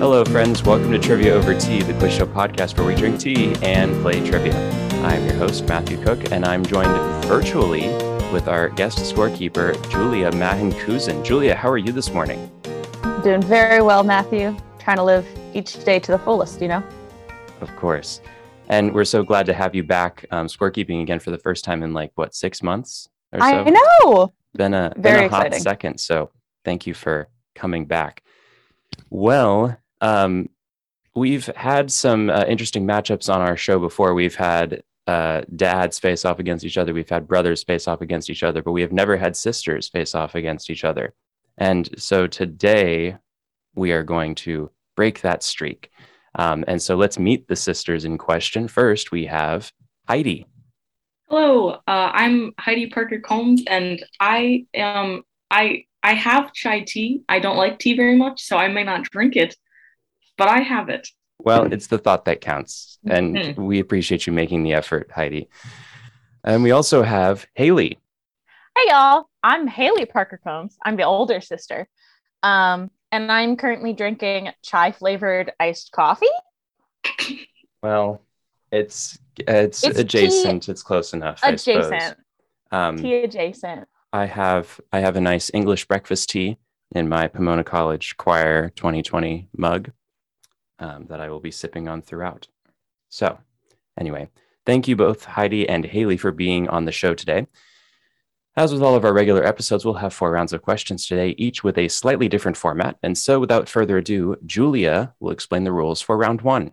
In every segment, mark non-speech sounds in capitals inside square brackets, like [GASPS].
Hello, friends. Welcome to Trivia Over Tea, the quiz show podcast where we drink tea and play trivia. I'm your host, Matthew Cook, and I'm joined virtually with our guest scorekeeper, Julia Mahan Julia, how are you this morning? Doing very well, Matthew. Trying to live each day to the fullest, you know? Of course. And we're so glad to have you back um, scorekeeping again for the first time in like, what, six months or so? I know. Been a, very been a hot second. So thank you for coming back. Well, um, we've had some uh, interesting matchups on our show before. We've had uh, dads face off against each other. We've had brothers face off against each other, but we have never had sisters face off against each other. And so today we are going to break that streak. Um, and so let's meet the sisters in question. First, we have Heidi. Hello, uh, I'm Heidi Parker Combs, and I am I I have chai tea. I don't like tea very much, so I may not drink it, but I have it. Well, it's the thought that counts. And mm-hmm. we appreciate you making the effort, Heidi. And we also have Haley. Hey, y'all. I'm Haley Parker Combs. I'm the older sister. Um, and I'm currently drinking chai flavored iced coffee. [COUGHS] Well, it's it's, it's adjacent. Tea, it's close enough. Adjacent. Um, tea adjacent. I have I have a nice English breakfast tea in my Pomona College Choir 2020 mug um, that I will be sipping on throughout. So, anyway, thank you both, Heidi and Haley, for being on the show today. As with all of our regular episodes, we'll have four rounds of questions today, each with a slightly different format. And so, without further ado, Julia will explain the rules for round one.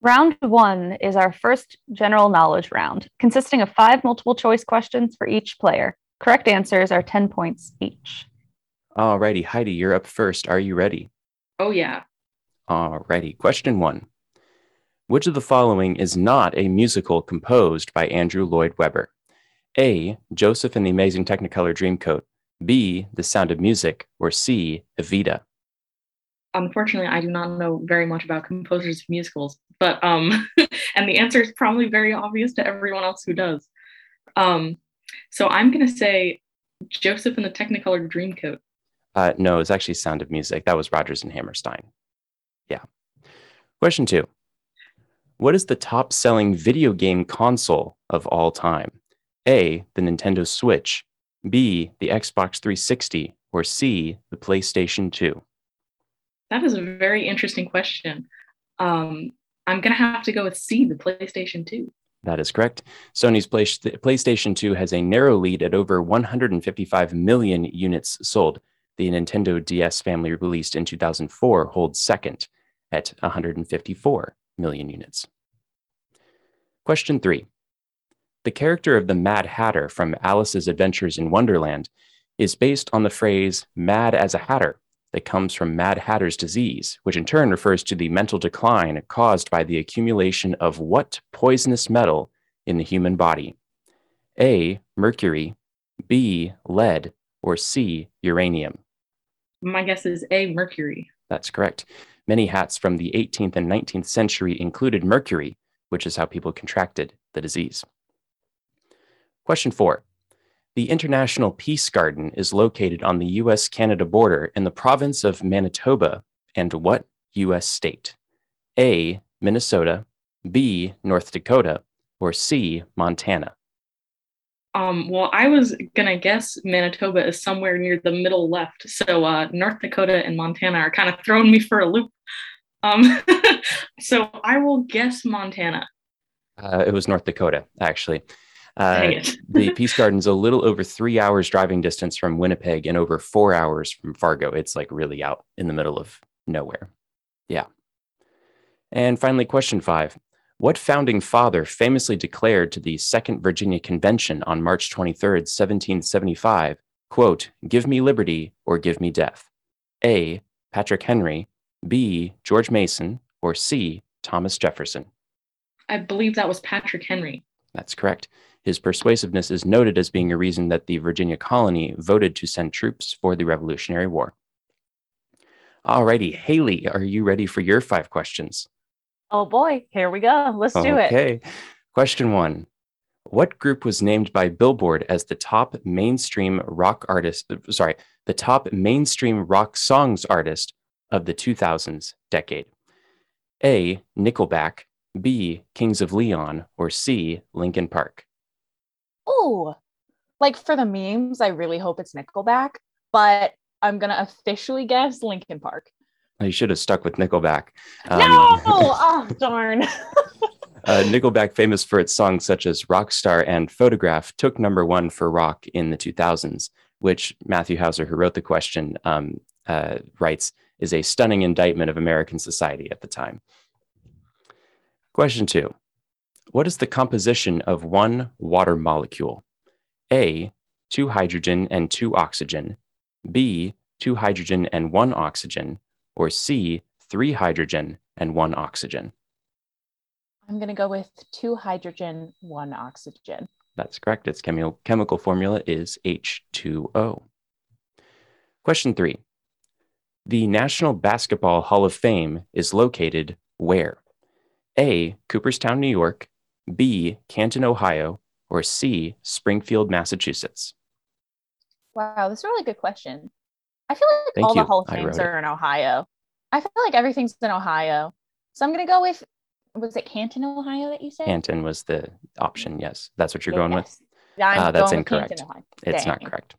Round one is our first general knowledge round, consisting of five multiple choice questions for each player. Correct answers are 10 points each. Alrighty, Heidi, you're up first. Are you ready? Oh, yeah. Alrighty, question one. Which of the following is not a musical composed by Andrew Lloyd Webber? A. Joseph and the Amazing Technicolor Dreamcoat. B. The Sound of Music. Or C. Evita. Unfortunately, I do not know very much about composers of musicals, but um, [LAUGHS] and the answer is probably very obvious to everyone else who does. Um, so I'm gonna say Joseph and the Technicolor Dreamcoat. Uh, no, it's actually Sound of Music. That was Rodgers and Hammerstein. Question two What is the top selling video game console of all time? A, the Nintendo Switch, B, the Xbox 360, or C, the PlayStation 2? That is a very interesting question. Um, I'm going to have to go with C, the PlayStation 2. That is correct. Sony's PlayStation 2 has a narrow lead at over 155 million units sold. The Nintendo DS family released in 2004 holds second at 154 million units. Question three. The character of the Mad Hatter from Alice's Adventures in Wonderland is based on the phrase mad as a hatter that comes from Mad Hatter's disease, which in turn refers to the mental decline caused by the accumulation of what poisonous metal in the human body? A. Mercury, B. Lead, or C. Uranium? My guess is A. Mercury. That's correct. Many hats from the 18th and 19th century included mercury, which is how people contracted the disease. Question four. The International Peace Garden is located on the US Canada border in the province of Manitoba and what US state? A. Minnesota, B. North Dakota, or C. Montana? Um, well, I was gonna guess Manitoba is somewhere near the middle left. So uh, North Dakota and Montana are kind of throwing me for a loop. Um, [LAUGHS] so I will guess Montana. Uh, it was North Dakota, actually. Uh, the [LAUGHS] Peace Garden's a little over three hours driving distance from Winnipeg and over four hours from Fargo. It's like really out in the middle of nowhere. Yeah. And finally, question five what founding father famously declared to the Second Virginia Convention on March 23, 1775, quote, give me liberty or give me death? A. Patrick Henry, B. George Mason, or C. Thomas Jefferson? I believe that was Patrick Henry. That's correct. His persuasiveness is noted as being a reason that the Virginia colony voted to send troops for the Revolutionary War. Alrighty, Haley, are you ready for your five questions? Oh boy, here we go. Let's do it. Okay. Question one What group was named by Billboard as the top mainstream rock artist? Sorry, the top mainstream rock songs artist of the 2000s decade? A. Nickelback, B. Kings of Leon, or C. Linkin Park? Oh, like for the memes, I really hope it's Nickelback, but I'm gonna officially guess Linkin Park. You should have stuck with Nickelback. Um, no! oh darn. [LAUGHS] uh, Nickelback, famous for its songs such as Rockstar and Photograph, took number one for rock in the 2000s, which Matthew Hauser, who wrote the question, um, uh, writes is a stunning indictment of American society at the time. Question two What is the composition of one water molecule? A, two hydrogen and two oxygen, B, two hydrogen and one oxygen, or C, three hydrogen and one oxygen? I'm going to go with two hydrogen, one oxygen. That's correct. Its chemi- chemical formula is H2O. Question three The National Basketball Hall of Fame is located where? A. Cooperstown, New York, B. Canton, Ohio, or C. Springfield, Massachusetts? Wow, this is a really good question. I feel like Thank all you. the Hall of Fames are in Ohio. I feel like everything's in Ohio. So I'm going to go with, was it Canton, Ohio that you said? Canton was the option. Yes, that's what you're going with. Uh, that's incorrect. Canton. It's not correct.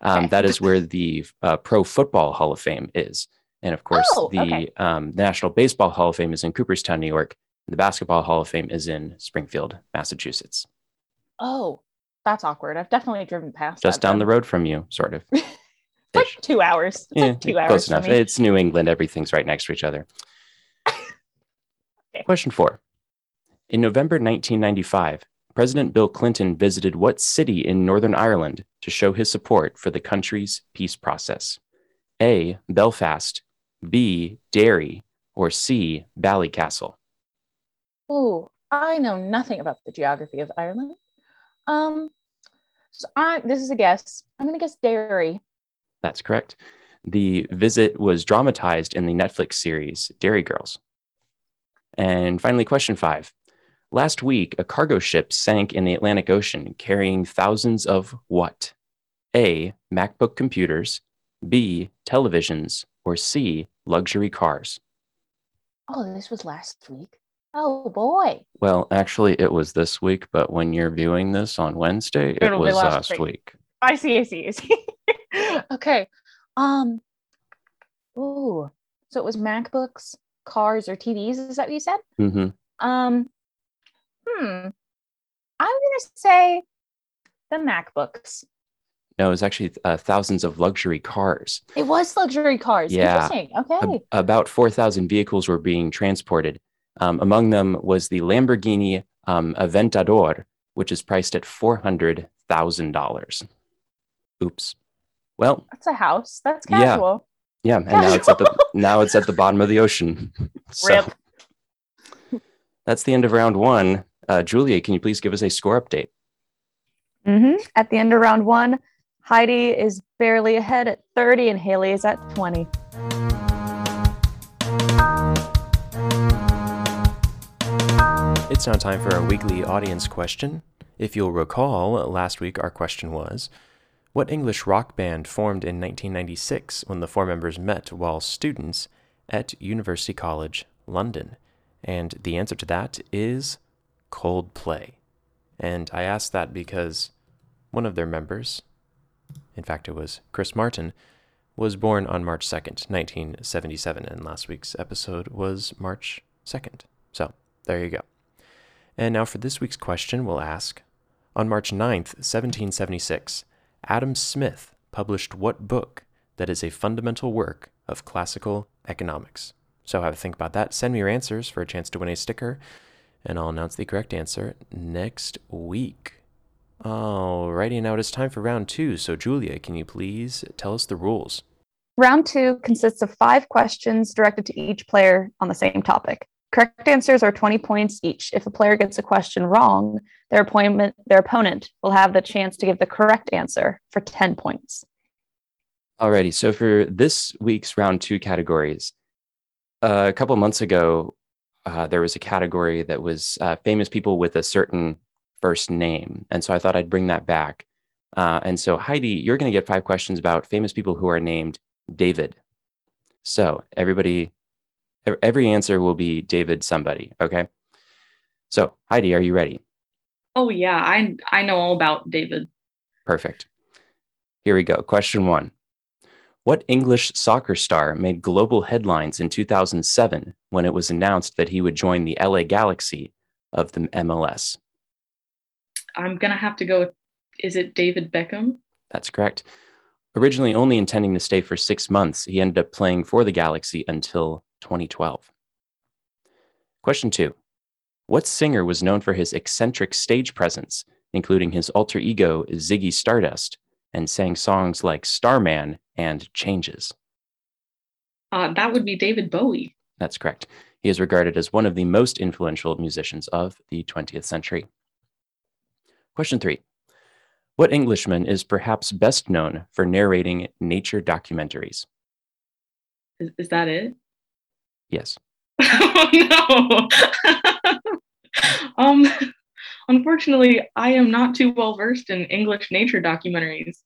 Um, Okay. that is where [LAUGHS] the uh, Pro Football Hall of Fame is. And of course, Oh, the okay. um, National Baseball Hall of Fame is in Cooperstown, New York. The Basketball Hall of Fame is in Springfield, Massachusetts, Oh, that's awkward. I've definitely driven past just down the road from you, sort of. [LAUGHS] Like two hours. It's yeah, like two hours. close enough. It's New England. Everything's right next to each other. Okay. Question four. In November 1995, President Bill Clinton visited what city in Northern Ireland to show his support for the country's peace process? A. Belfast, B. Derry, or C. Ballycastle? Oh, I know nothing about the geography of Ireland. Um, so I this is a guess. I'm gonna guess Derry. That's correct. The visit was dramatized in the Netflix series Derry Girls. And finally, question five. Last week, a cargo ship sank in the Atlantic Ocean carrying thousands of what? A. MacBook computers, B. Televisions, or C. Luxury cars? Oh, this was last week. Oh boy. Well, actually, it was this week, but when you're viewing this on Wednesday, it It'll be was last last week. week. I see, I see, I see. [LAUGHS] [LAUGHS] okay. Um oh, so it was MacBooks, cars, or TVs, is that what you said? hmm Um hmm. I'm gonna say the MacBooks. No, it was actually uh, thousands of luxury cars. It was luxury cars. Yeah. Interesting. Okay. Ab- about 4,000 vehicles were being transported. Um, among them was the Lamborghini um, Aventador, which is priced at $400,000. Oops. Well, That's a house. That's Yeah. casual. yeah, yeah. and now it's at the now it's at the bottom of the ocean. [LAUGHS] So Rip. that's the end of round one. Uh, Julia, can you please give us a score update? hmm At the end of round one, Heidi is barely ahead at 30 and Haley is at 20. It's now time for our weekly audience question. If you'll recall, last week our question was What English rock band formed in 1996 when the four members met while students at University College, London? And the answer to that is Coldplay. And I asked that because one of their members, in fact, it was Chris Martin, was born on March 2nd, 1977, and last week's episode was March 2nd. So there you go. And now for this week's question, we'll ask On March 9th, 1776, Adam Smith published what book that is a fundamental work of classical economics? So have a think about that. Send me your answers for a chance to win a sticker, and I'll announce the correct answer next week. Alrighty, now it is time for round two. So, Julia, can you please tell us the rules? Round two consists of five questions directed to each player on the same topic. Correct answers are 20 points each. If a player gets a question wrong, their, appointment, their opponent will have the chance to give the correct answer for 10 points. Alrighty, so for this week's round two categories, uh, a couple months ago, uh, there was a category that was uh, famous people with a certain first name. And so I thought I'd bring that back. Uh, and so, Heidi, you're going to get five questions about famous people who are named David. So everybody, ev- every answer will be David somebody. Okay. So Heidi, are you ready? Oh yeah, I I know all about David. Perfect. Here we go. Question one. What English soccer star made global headlines in 2007 when it was announced that he would join the LA Galaxy of the MLS? I'm gonna have to go. Is it David Beckham? That's correct. Originally only intending to stay for six months, he ended up playing for the Galaxy until 2012. Question two What singer was known for his eccentric stage presence, including his alter ego Ziggy Stardust, and sang songs like Starman and Changes? Uh, that would be David Bowie. That's correct. He is regarded as one of the most influential musicians of the 20th century. Question three What Englishman is perhaps best known for narrating nature documentaries? Is, is that it? Yes. [LAUGHS] oh no. [LAUGHS] um, unfortunately, I am not too well versed in English nature documentaries.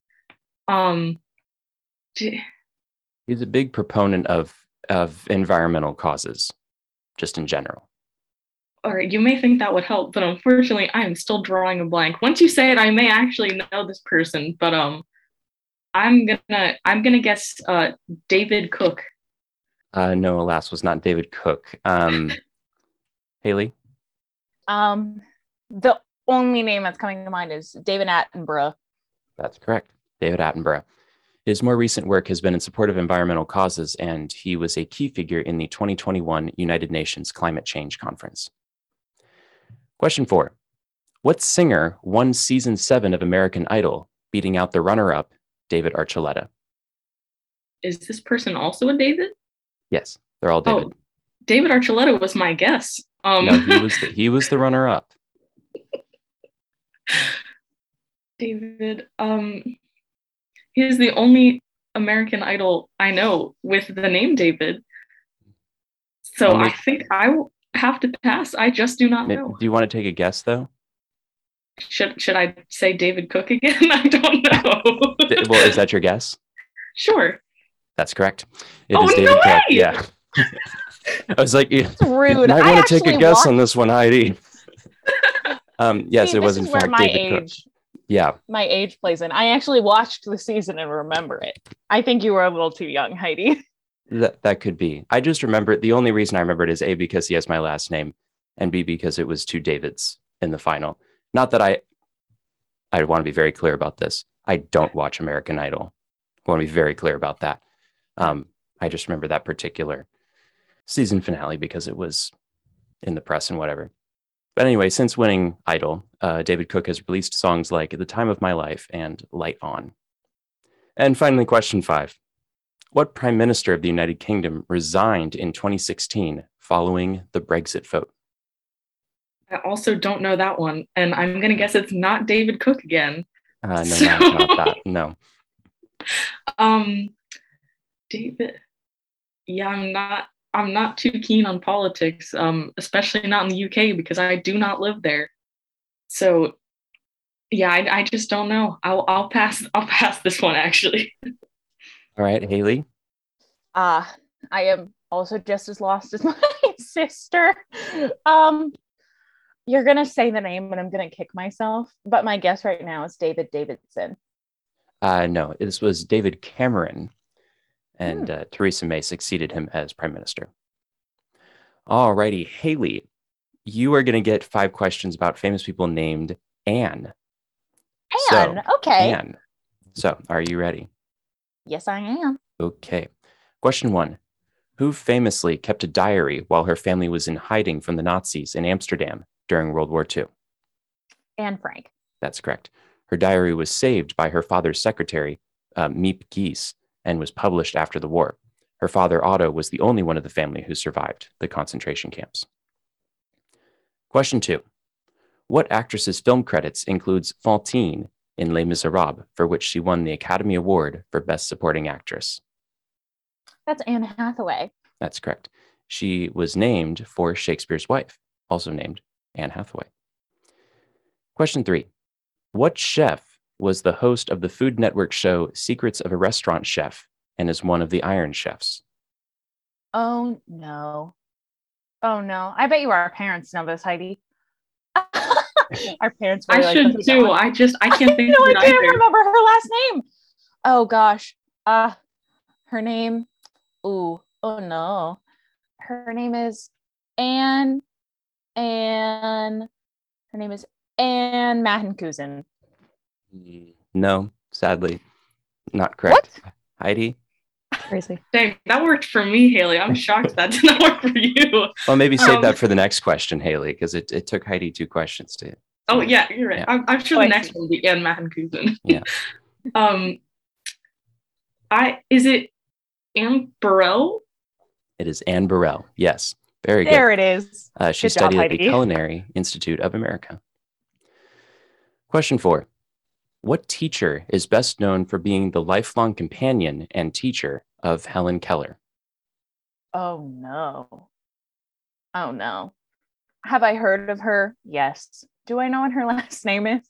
Um, d- He's a big proponent of, of environmental causes, just in general. all right, you may think that would help, but unfortunately, I am still drawing a blank. Once you say it, I may actually know this person, but um, I'm gonna I'm gonna guess uh David Cook. Uh, no, alas, was not David Cook. Um, [LAUGHS] Haley? Um, the only name that's coming to mind is David Attenborough. That's correct. David Attenborough. His more recent work has been in support of environmental causes, and he was a key figure in the 2021 United Nations Climate Change Conference. Question four What singer won season seven of American Idol, beating out the runner up, David Archuleta? Is this person also a David? Yes, they're all David. Oh, David Archuleta was my guess. Um, No, he was the, he was the runner up. [LAUGHS] David. Um, he is the only American Idol I know with the name David. So I think I will have to pass. I just do not know. Do you want to take a guess though? Should should I say David Cook again? [LAUGHS] I don't know. Well, is that your guess? [LAUGHS] sure. That's correct. It is Oh, David no! Yeah. [LAUGHS] I was like, you rude. might I want to take a guess on this one, Heidi. [LAUGHS] um, yes, See, it was in is fact my David Cook. age, Yeah, my age plays in. I actually watched the season and remember it. I think you were a little too young, Heidi. that that could be. I just remember it. the only reason I remember it is A because he has my last name, and B because it was two Davids in the final. Not that I I want to be very clear about this. I don't watch American Idol. I want to be very clear about that. Um, I just remember that particular season finale because it was in the press and whatever. But anyway, since winning Idol, uh, David Cook has released songs like the Time of My Life" and "Light On." And finally, question five: What Prime Minister of the United Kingdom resigned in 2016 following the Brexit vote? I also don't know that one, and I'm gonna guess it's not David Cook again. Uh, no, no, not that. No. [LAUGHS] Um, David. Yeah, I'm not. I'm not too keen on politics, um, especially not in the UK because I do not live there. So, yeah, I, I just don't know. I'll I'll pass. I'll pass this one actually. All right, Haley. Uh, I am also just as lost as [LAUGHS] my sister. Um, you're gonna say the name, and I'm gonna kick myself. But my guess right now is David Davidson. Uh, no, this was David Cameron, and uh, Theresa May succeeded him as prime minister. All righty, Haley, you are going to get five questions about famous people named Anne. So, Anne, okay. Anne. So, are you ready? Yes, I am. Okay. Question one Who famously kept a diary while her family was in hiding from the Nazis in Amsterdam during World War II? Anne Frank. That's correct. Her diary was saved by her father's secretary, uh, Miep Gies, and was published after the war. Her father, Otto, was the only one of the family who survived the concentration camps. Question two What actress's film credits includes Fantine in Les Miserables, for which she won the Academy Award for Best Supporting Actress? That's Anne Hathaway. That's correct. She was named for Shakespeare's wife, also named Anne Hathaway. Question three What chef was the host of the Food Network show Secrets of a Restaurant Chef and is one of the Iron Chefs? Oh no. Oh no. I bet you our parents know this, Heidi. [LAUGHS] our parents I like should put this too. I just I can't [LAUGHS] think no, of I can't either. remember her last name. Oh gosh. Uh her name. Ooh. Oh no. Her name is Anne. Anne. Her name is Anne Mahenkusen. Mm, No, sadly, not correct. Heidi? Crazy. Dang, that worked for me, Haley. I'm shocked that did not work for you. Well, maybe save Um, that for the next question, Haley, because it, it took Heidi two questions to. Oh yeah, you're right. Yeah. I'm, I'm sure Oh, the I next see. one will be Anne Mahenkusen. Yeah. [LAUGHS] um, I is it Anne Burrell? It is Anne Burrell. Yes, very good. There it is. Uh, she Good job, studied at the Culinary Institute of America. Question four What teacher is best known for being the lifelong companion and teacher of Helen Keller? Oh no. Oh no. Have I heard of her? Yes. Do I know what her [LAUGHS] last name is?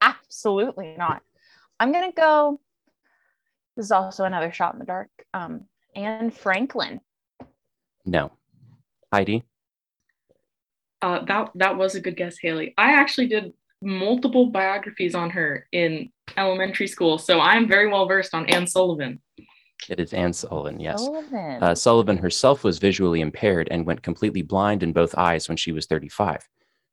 Absolutely not. I'm gonna go. This is also another shot in the dark. Um, Anne Franklin. No. Heidi? Uh, that that was a good guess, Haley. I actually did multiple biographies on her in elementary school, so I'm very well versed on Anne Sullivan. It is Anne Sullivan, yes. Sullivan. Uh, Sullivan herself was visually impaired and went completely blind in both eyes when she was 35.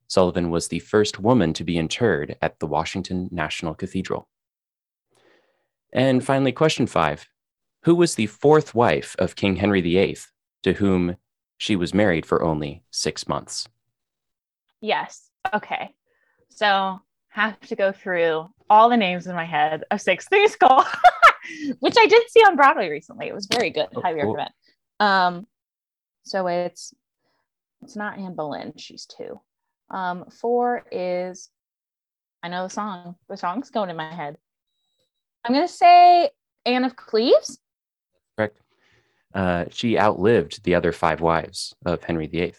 Sullivan was the first woman to be interred at the Washington National Cathedral. And finally, question five Who was the fourth wife of King Henry VIII, to whom she was married for only six months? yes. Okay. So have to go through all the names in my head of Six [LAUGHS] Things School, which I did see on Broadway recently. It was very good. Oh, Highly cool. recommend. Um, so it's it's not Anne Boleyn. She's two. Um, four is I know the song. The song's going in my head. I'm gonna say Anne of Cleves. Correct. Uh, she outlived the other five wives of Henry VIII.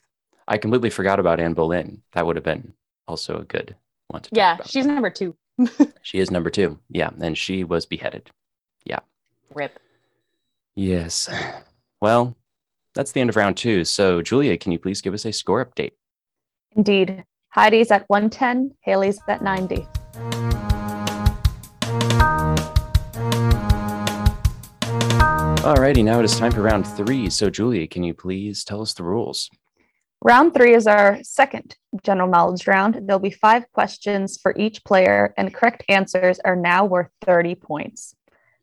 I completely forgot about Anne Boleyn. That would have been also a good one to Yeah, she's number two. [LAUGHS] She is number two. Yeah. And she was beheaded. Yeah rip. Yes. Well, that's the end of round two. So, Julia, can you please give us a score update? Indeed. Heidi's at 110, Haley's at 90. Alrighty, now it is time for round three. So, Julia, can you please tell us the rules? Round three is our second general knowledge round. There'll be five questions for each player, and correct answers are now worth 30 points.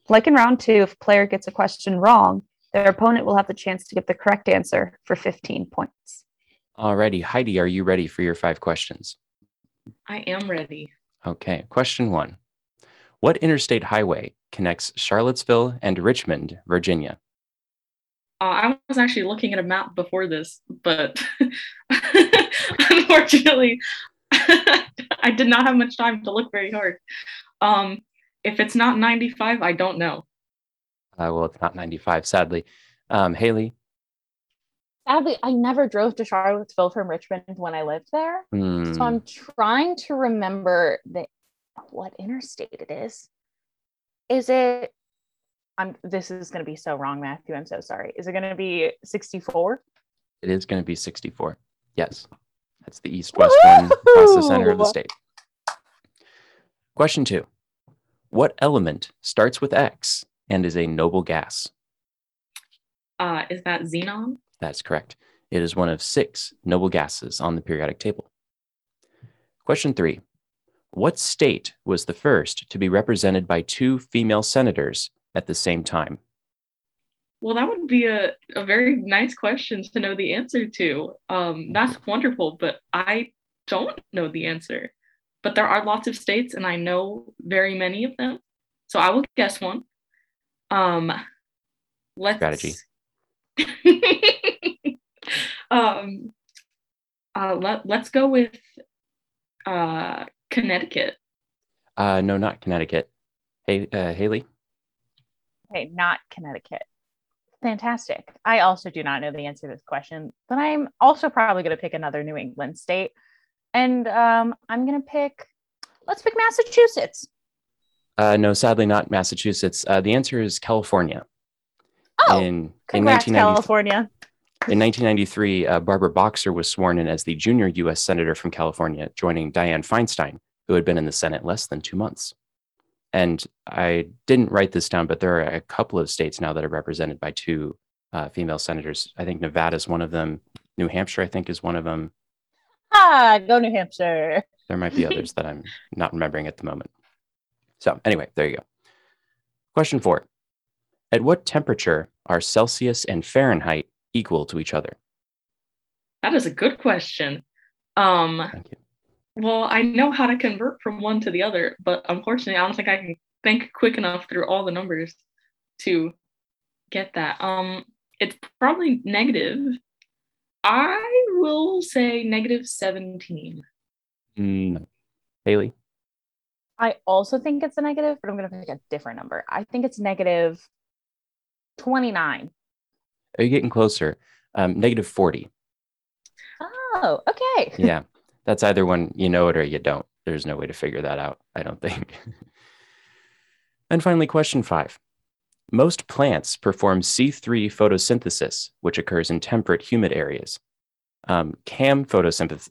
Like in round two, if a player gets a question wrong, their opponent will have the chance to get the correct answer for 15 points. Alrighty, Heidi, are you ready for your five questions? I am ready. Okay, question one What interstate highway connects Charlottesville and Richmond, Virginia? Uh, I was actually looking at a map before this, but [LAUGHS] unfortunately, [LAUGHS] I did not have much time to look very hard. Um, if it's not 95, I don't know. Uh, well, it's not 95, sadly. Um, Haley? Sadly, I never drove to Charlottesville from Richmond when I lived there. Hmm, So I'm trying to remember the what interstate it is. Is it I'm this is gonna be so wrong, Matthew. I'm so sorry. Is it gonna be 64? it is going to be 64. Yes, that's the east west one across the center of the state. Question two What element starts with X and is a noble gas? Uh, is that xenon? That's correct. It is one of six noble gases on the periodic table. Question three What state was the first to be represented by two female senators at the same time? Well, that would be a, a very nice question to know the answer to. Um, that's wonderful, but I don't know the answer. But there are lots of states, and I know very many of them. So I will guess one. Um, let's Strategy. [LAUGHS] um, uh, let let's go with uh, Connecticut. Uh, no, not Connecticut. Hey, uh, Haley? Okay, not Connecticut. Fantastic. I also do not know the answer to this question, but I'm also probably going to pick another New England state. And um, I'm going to pick, let's pick Massachusetts. Uh, no, sadly not Massachusetts. Uh, the answer is California. Oh, in, in congrats, 1990 California. In 1993, uh, Barbara Boxer was sworn in as the junior U.S. Senator from California, joining Dianne Feinstein, who had been in the Senate less than two months. And I didn't write this down, but there are a couple of states now that are represented by two uh, female senators. I think Nevada is one of them. New Hampshire, I think, is one of them. Ah, go New Hampshire. There might be others that I'm not remembering at the moment. So, anyway, there you go. Question four At what temperature are Celsius and Fahrenheit equal to each other? That is a good question. Um, Thank you. Well, I know how to convert from one to the other, but unfortunately, I don't think I can think quick enough through all the numbers to get that. Um, it's probably negative. I will say negative 17. Mm, Haley? I also think it's a negative, but I'm going to pick a different number. I think it's negative 29. Are you getting closer? Um, negative 40. Oh, okay. Yeah. That's either when you know it or you don't. There's no way to figure that out, I don't think. [LAUGHS] and finally, question five. Most plants perform C3 photosynthesis, which occurs in temperate, humid areas. Um, CAM photosynthesis,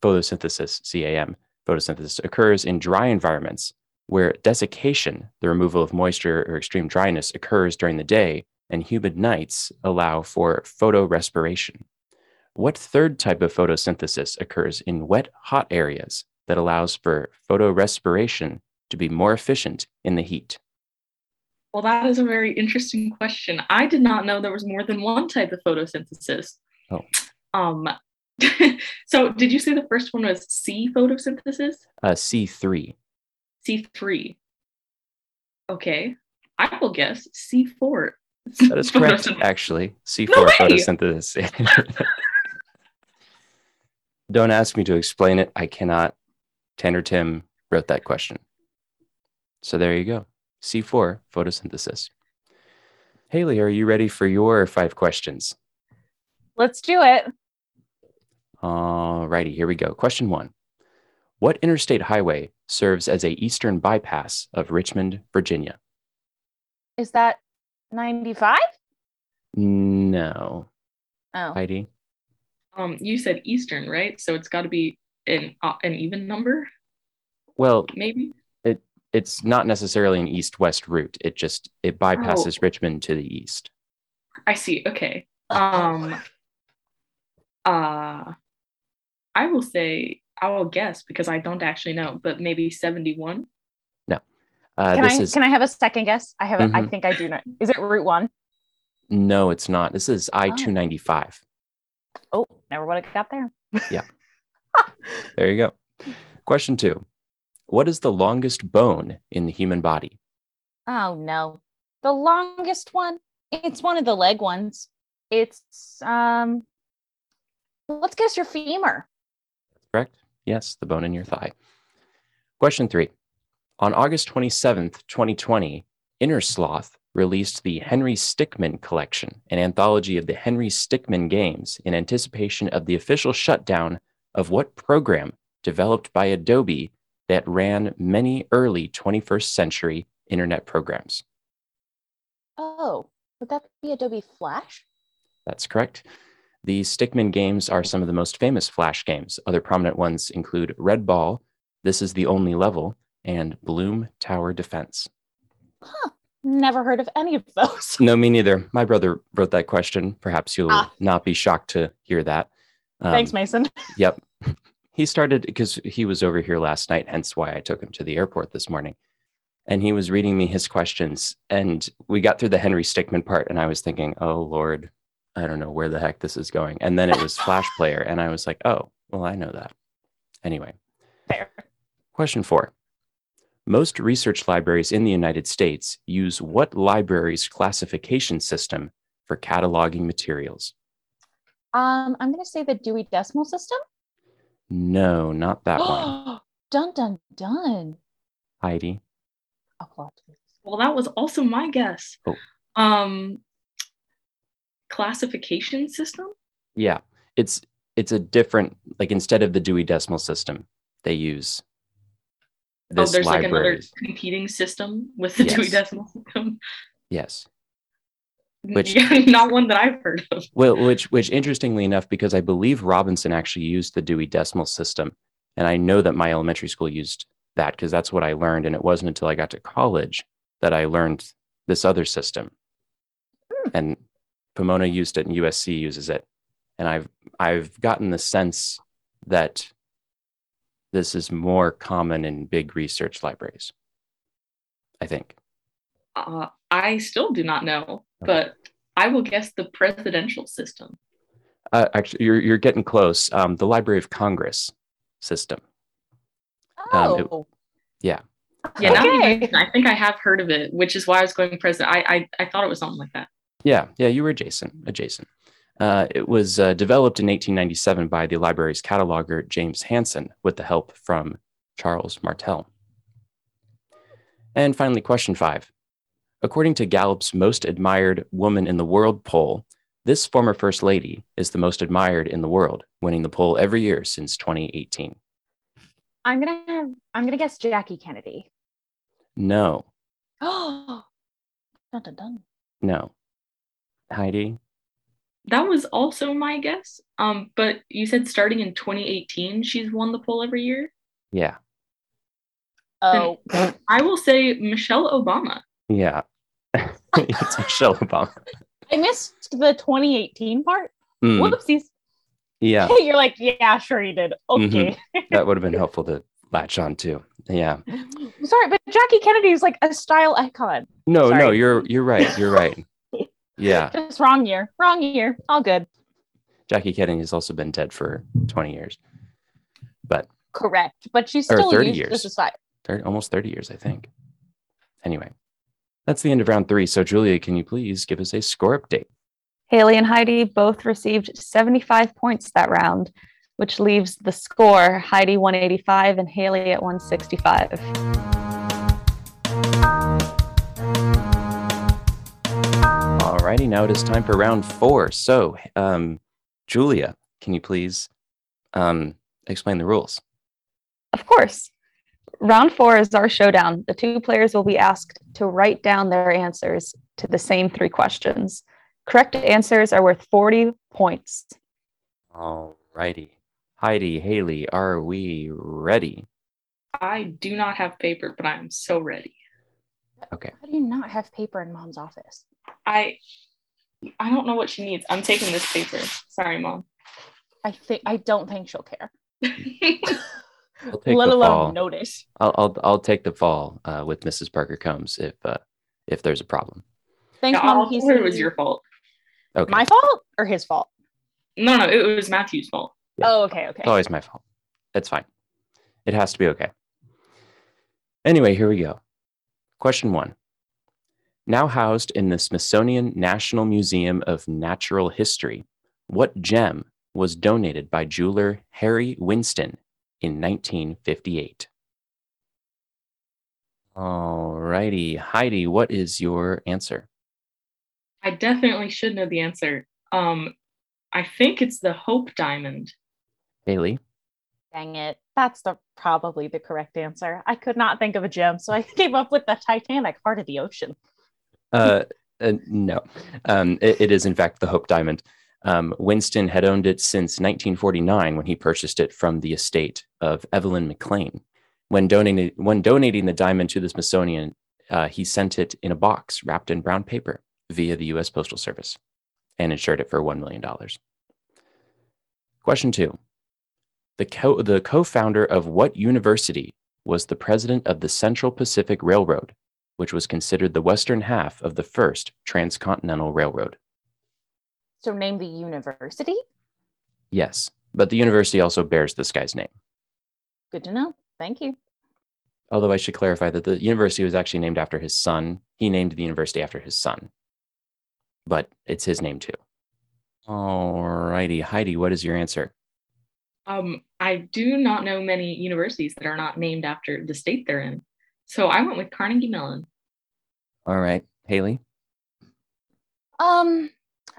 photosynthesis, CAM photosynthesis, occurs in dry environments where desiccation, the removal of moisture or extreme dryness, occurs during the day, and humid nights allow for photorespiration. What third type of photosynthesis occurs in wet, hot areas that allows for photorespiration to be more efficient in the heat? Well, that is a very interesting question. I did not know there was more than one type of photosynthesis. Oh. Um, [LAUGHS] so did you say the first one was C photosynthesis? Uh, C3. C3. Okay. I will guess C4. That is correct, [LAUGHS] actually. C4 No photosynthesis. [LAUGHS] Don't ask me to explain it. I cannot. Tanner Tim wrote that question. So there you go. C4 photosynthesis. Haley, are you ready for your five questions? Let's do it. All righty, here we go. Question one What interstate highway serves as a eastern bypass of Richmond, Virginia? Is that 95? No. Oh, Heidi? Um, you said Eastern, right? So it's got to be an uh, an even number, Well, maybe. it it's not necessarily an east-west route. It just it bypasses Richmond to the east. I see. Okay. Um. Uh, I will say I will guess because I don't actually know, but maybe seventy-one. Uh, can this I is can I have a second guess? I have a, I Mhm. think I do know. Is it Route 1? no, it's not. This is I two ninety five. Oh, never would have got there. Yeah. [LAUGHS] there you go. Question two: What is the longest bone in the human body? Oh no. The longest one. It's one of the leg ones. It's um let's guess your femur. Correct? Yes, the bone in your thigh. Question three: On August twenty seventh, twenty twenty, Innersloth released the Henry Stickmin Collection, an anthology of the Henry Stickmin games, in anticipation of the official shutdown of what program developed by Adobe that ran many early 21st century internet programs. Oh, would that be Adobe Flash? That's correct. The Stickmin games are some of the most famous Flash games. Other prominent ones include Red Ball, This is the Only Level, and Bloons Tower Defense. Huh. Never heard of any of those. No, me neither. My brother wrote that question. Perhaps you'll Ah. not be shocked to hear that. Um, Thanks, Mason. [LAUGHS] Yep. [LAUGHS] He started because he was over here last night, hence why I took him to the airport this morning. And he was reading me his questions. And we got through the Henry Stickmin part, and I was thinking, oh, Lord, I don't know where the heck this is going. And then it was Flash Player, and I was like, oh, well, I know that. Anyway, Fair. question four. Most research libraries in the United States use what library's classification system for cataloging materials? Um, I'm gonna say the Dewey Decimal System. No, not that [GASPS] one. dun dun dun. Heidi. Applause. Well, that was also my guess. Oh. Um, classification system. Yeah, it's it's a different like instead of the Dewey Decimal System, they use this oh, there's like another competing system with the Dewey Decimal System. yes, Which- [LAUGHS] not one that I've heard of. Well, which which interestingly enough, because I believe Robinson actually used the Dewey Decimal System, and I know that my elementary school used that because that's what I learned, and it wasn't until I got to college that I learned this other system. Hmm. And Pomona used it, and USC uses it, and I've I've gotten the sense that this is more common in big research libraries. I think. Uh, I still do not know, but I will guess the presidential system. Uh, actually, you're you're getting close. Um, the Library of Congress system. Um, it- Oh, Yeah, now that you Okay. I think I have heard of it, which is why I was going president. I, I I thought it was something like that. Yeah, yeah, you were adjacent. Adjacent. Uh, it was uh, developed in 1897 by the library's cataloger James Hanson with the help from Charles Martel. And finally, question five. According to Gallup's Most Admired Woman in the World poll, this former First Lady is the most admired in the world, winning the poll every year since 2018. I'm gonna have, I'm gonna guess Jackie Kennedy. No, [GASPS] Oh, dun, dun. no. Heidi? That was also my guess. Um, but you said starting in 2018, she's won the poll every year. Yeah, Oh, I will say Michelle Obama. yeah. [LAUGHS] it's Michelle Obama. I missed the 2018 part. Mm, Whoopsies. yeah. [LAUGHS] You're like, yeah, sure you did. Okay. that would have been helpful to latch on to. Yeah. Sorry, but Jackie Kennedy is like a style icon. No, no, you're you're right. You're right. Yeah. Just wrong year. Wrong year. All good. Jackie Kennedy has also been dead for 20 years. But Correct. But she's still 30 used years. as a style. thir- almost 30 years, I think. Anyway, that's the end of round three. So, Julia, can you please give us a score update? Haley and Heidi both received 75 points that round, which leaves the score Heidi 185 and Haley at 165. Alrighty, now it is time for round four. So, um, Julia, can you please um, explain the rules? Of course. Round four is our showdown. The two players will be asked to write down their answers to the same three questions. Correct answers are worth 40 points. Alrighty. Heidi, Haley, are we ready? I do not have paper, but I am so ready. Okay. How do you not have paper in mom's office? I I don't know what she needs. I'm taking this paper. Sorry, mom. I think I don't think she'll care. Let alone fall. notice. I'll, I'll I'll take the fall uh, with Mrs. Parker Combs if uh, if there's a problem. Thanks, Yeah, mom. I'll He's it was your fault. Okay. my fault or his fault? No, no, it was Matthew's fault. Yeah. Oh, okay, okay. It's always my fault. It's fine. It has to be okay. Anyway, here we go. Question one. Now housed in the Smithsonian National Museum of Natural History, what gem was donated by jeweler Harry Winston in 1958? All righty. Heidi, what is your answer? I definitely should know the answer. Um, I think it's the Hope Diamond. Haley? Dang it. That's the probably the correct answer. I could not think of a gem, so I [LAUGHS] came up with the Titanic heart of the ocean. Uh, uh, no, um, it- it is in fact the Hope Diamond. Um, Winston had owned it since 1949 when he purchased it from the estate of Evalyn McLean. When donating, when donating the diamond to the Smithsonian, uh, he sent it in a box wrapped in brown paper via the U.S. Postal Service and insured it for $1 million. Question two. The, co- the co-founder of what university was the president of the Central Pacific Railroad which was considered the western half of the first transcontinental railroad. So name the university. Yes, but the university also bears this guy's name. Good to know. Thank you. Although I should clarify that the university was actually named after his son. He named the university after his son, but it's his name too. All righty, Heidi, what is your answer? Um, I do not know many universities that are not named after the state they're in. So I went with Carnegie Mellon. All right, Haley. Um,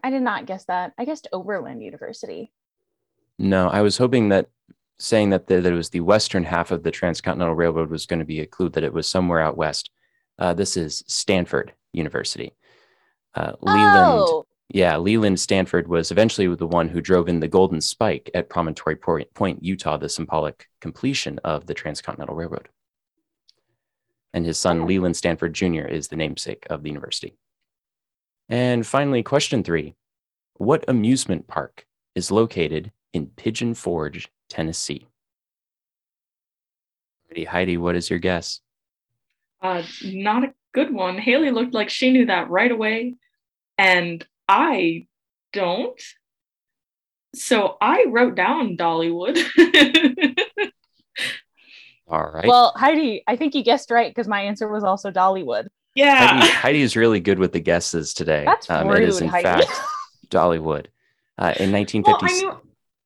I did not guess that. I guessed Oberlin University. No, I was hoping that saying that, the, that it was the western half of the transcontinental railroad was going to be a clue that it was somewhere out west. Uh, this is Stanford University. Uh, Leland, Oh, yeah, Leland Stanford was eventually the one who drove in the Golden Spike at Promontory Point, Utah, the symbolic completion of the Transcontinental Railroad. And his son. Leland Stanford Jr., is the namesake of the university. And finally, question three What amusement park is located in Pigeon Forge, Tennessee? Heidi, what is your guess? Uh, not a good one. Haley looked like she knew that right away, and I don't. So I wrote down Dollywood. [LAUGHS] All right. well, Heidi, I think you guessed right because my answer was also Dollywood. yeah. Heidi, Heidi is really good with the guesses today. That's it is rude, in Heidi. fact [LAUGHS] Dollywood. Uh, in Well, 1950, I knew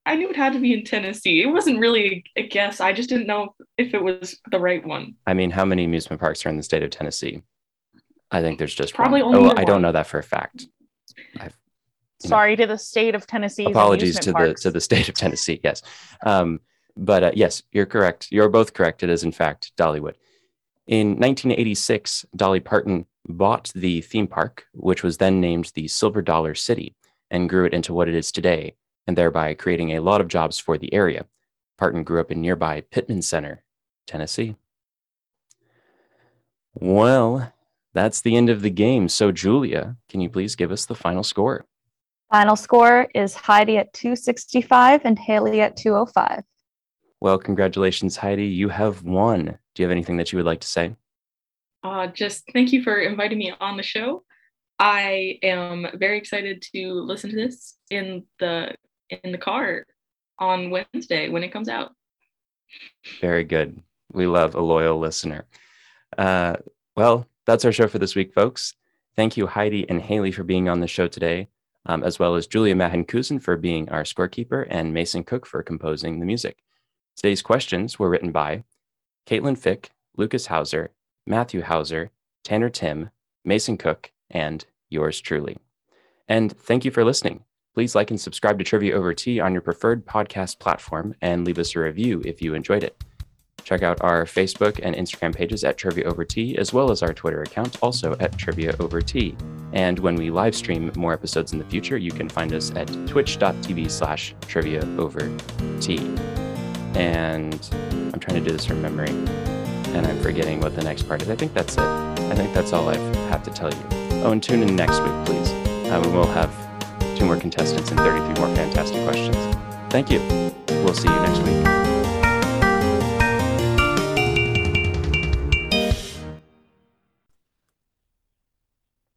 I knew it had to be in Tennessee. It wasn't really a guess. I just didn't know if it was the right one. I mean, how many amusement parks are in the state of Tennessee? I think there's just Probably one. only oh, I don't know that for a fact. You know. Sorry to the state of Tennessee. Apologies to the to the state of Tennessee. Yes, um, but uh, yes, you're correct. You're both correct. It is in fact Dollywood. In 1986, Dolly Parton bought the theme park, which was then named the Silver Dollar City, and grew it into what it is today, and thereby creating a lot of jobs for the area. Parton grew up in nearby Pittman Center, Tennessee. Well, that's the end of the game. So, Julia, can you please give us the final score? Final score is Heidi at 265 and Haley at 205. Well, congratulations, Heidi. You have won. Do you have anything that you would like to say? Uh, just thank you for inviting me on the show. I am very excited to listen to this in the in the car on Wednesday when it comes out. Very good. We love a loyal listener. Uh, well, that's our show for this week, folks. Thank you, Heidi and Haley, for being on the show today, um, as well as Julia Mahan-Kusen for being our scorekeeper and Mason Cook for composing the music. Today's questions were written by Caitlin Fick, Lucas Hauser, Matthew Hauser, Tanner Tim, Mason Cook, and yours truly. And thank you for listening. Please like and subscribe to Trivia Over Tea on your preferred podcast platform and leave us a review if you enjoyed it. Check out our Facebook and Instagram pages at Trivia Over Tea, as well as our Twitter account, also at Trivia Over Tea. And when we live stream more episodes in the future, you can find us at twitch.tv slash trivia over tea. And I'm trying to do this from memory, and I'm forgetting what the next part is. I think that's it. I think that's all I have to tell you. Oh, and tune in next week, please. Uh, and we'll have two more contestants and 33 more fantastic questions. Thank you. We'll see you next week.